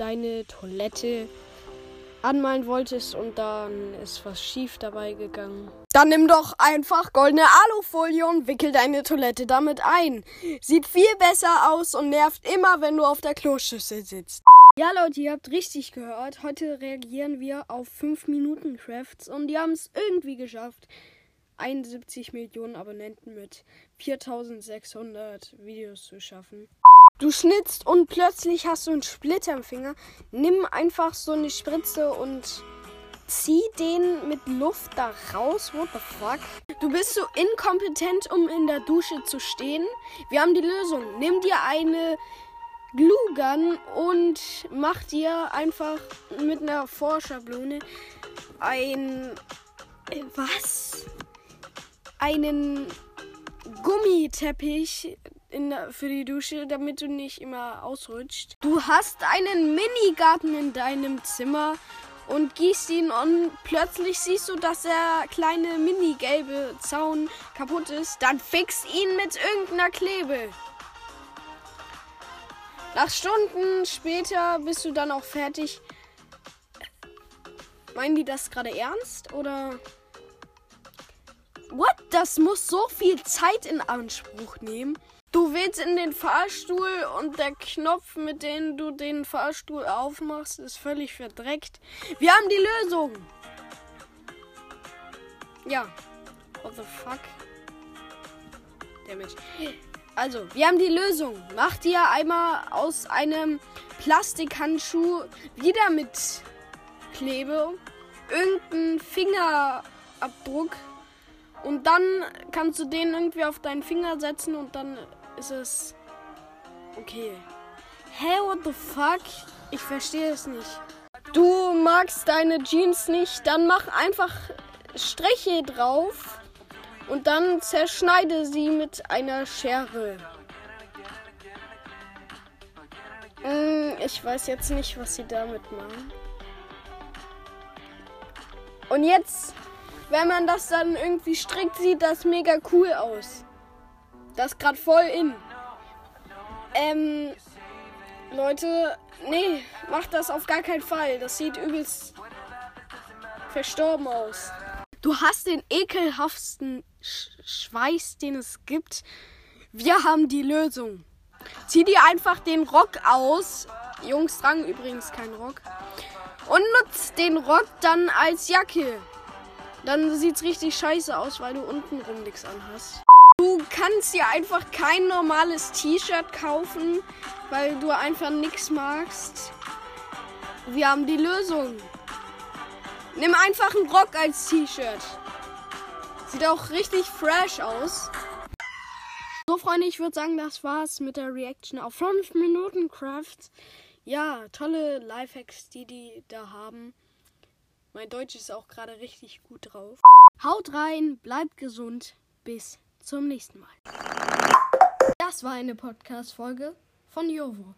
deine Toilette anmalen wolltest und dann ist was schief dabei gegangen. Dann nimm doch einfach goldene Alufolie und wickel deine Toilette damit ein. Sieht viel besser aus und nervt immer, wenn du auf der Kloschüssel sitzt. Ja, Leute, ihr habt richtig gehört. Heute reagieren wir auf 5 Minuten Crafts und die haben es irgendwie geschafft. 71 Millionen Abonnenten mit 4600 Videos zu schaffen. Du schnitzt und plötzlich hast du einen Splitter im Finger. Nimm einfach so eine Spritze und zieh den mit Luft da raus. What the fuck? Du bist so inkompetent, um in der Dusche zu stehen. Wir haben die Lösung. Nimm dir eine Glue und mach dir einfach mit einer Vorschablone ein was? Einen Gummiteppich in, für die Dusche, damit du nicht immer ausrutscht. Du hast einen Minigarten in deinem Zimmer und gießt ihn und plötzlich siehst du, dass der kleine mini-gelbe Zaun kaputt ist. Dann fix ihn mit irgendeiner Klebe. Nach Stunden später bist du dann auch fertig. Meinen die das gerade ernst oder? What? Das muss so viel Zeit in Anspruch nehmen. Du willst in den Fahrstuhl und der Knopf, mit dem du den Fahrstuhl aufmachst, ist völlig verdreckt. Wir haben die Lösung. Ja. What the fuck? Damage. Also, wir haben die Lösung. Mach dir einmal aus einem Plastikhandschuh wieder mit Klebe irgendeinen Fingerabdruck und dann kannst du den irgendwie auf deinen Finger setzen und dann ist es okay. Hä, hey, what the fuck? Ich verstehe es nicht. Du magst deine Jeans nicht, dann mach einfach Striche drauf und dann zerschneide sie mit einer Schere. Hm, ich weiß jetzt nicht, was sie damit machen. Und jetzt, wenn man das dann irgendwie strickt, sieht das mega cool aus. Das ist gerade voll in. Ähm, Leute, nee, macht das auf gar keinen Fall. Das sieht übelst verstorben aus. Du hast den ekelhaftsten Sch Schweiß, den es gibt. Wir haben die Lösung. Zieh dir einfach den Rock aus. Jungs tragen übrigens keinen Rock. Und nutzt den Rock dann als Jacke. Dann sieht's richtig scheiße aus, weil du untenrum nichts anhast. Du kannst dir einfach kein normales T-Shirt kaufen, weil du einfach nichts magst. Wir haben die Lösung. Nimm einfach einen Rock als T-Shirt. Sieht auch richtig fresh aus. So, Freunde, ich würde sagen, das war's mit der Reaction auf 5 Minuten Craft. Ja, tolle Lifehacks, die die da haben. Mein Deutsch ist auch gerade richtig gut drauf. Haut rein, bleibt gesund. Bis zum nächsten Mal. Das war eine Podcast-Folge von Jovo.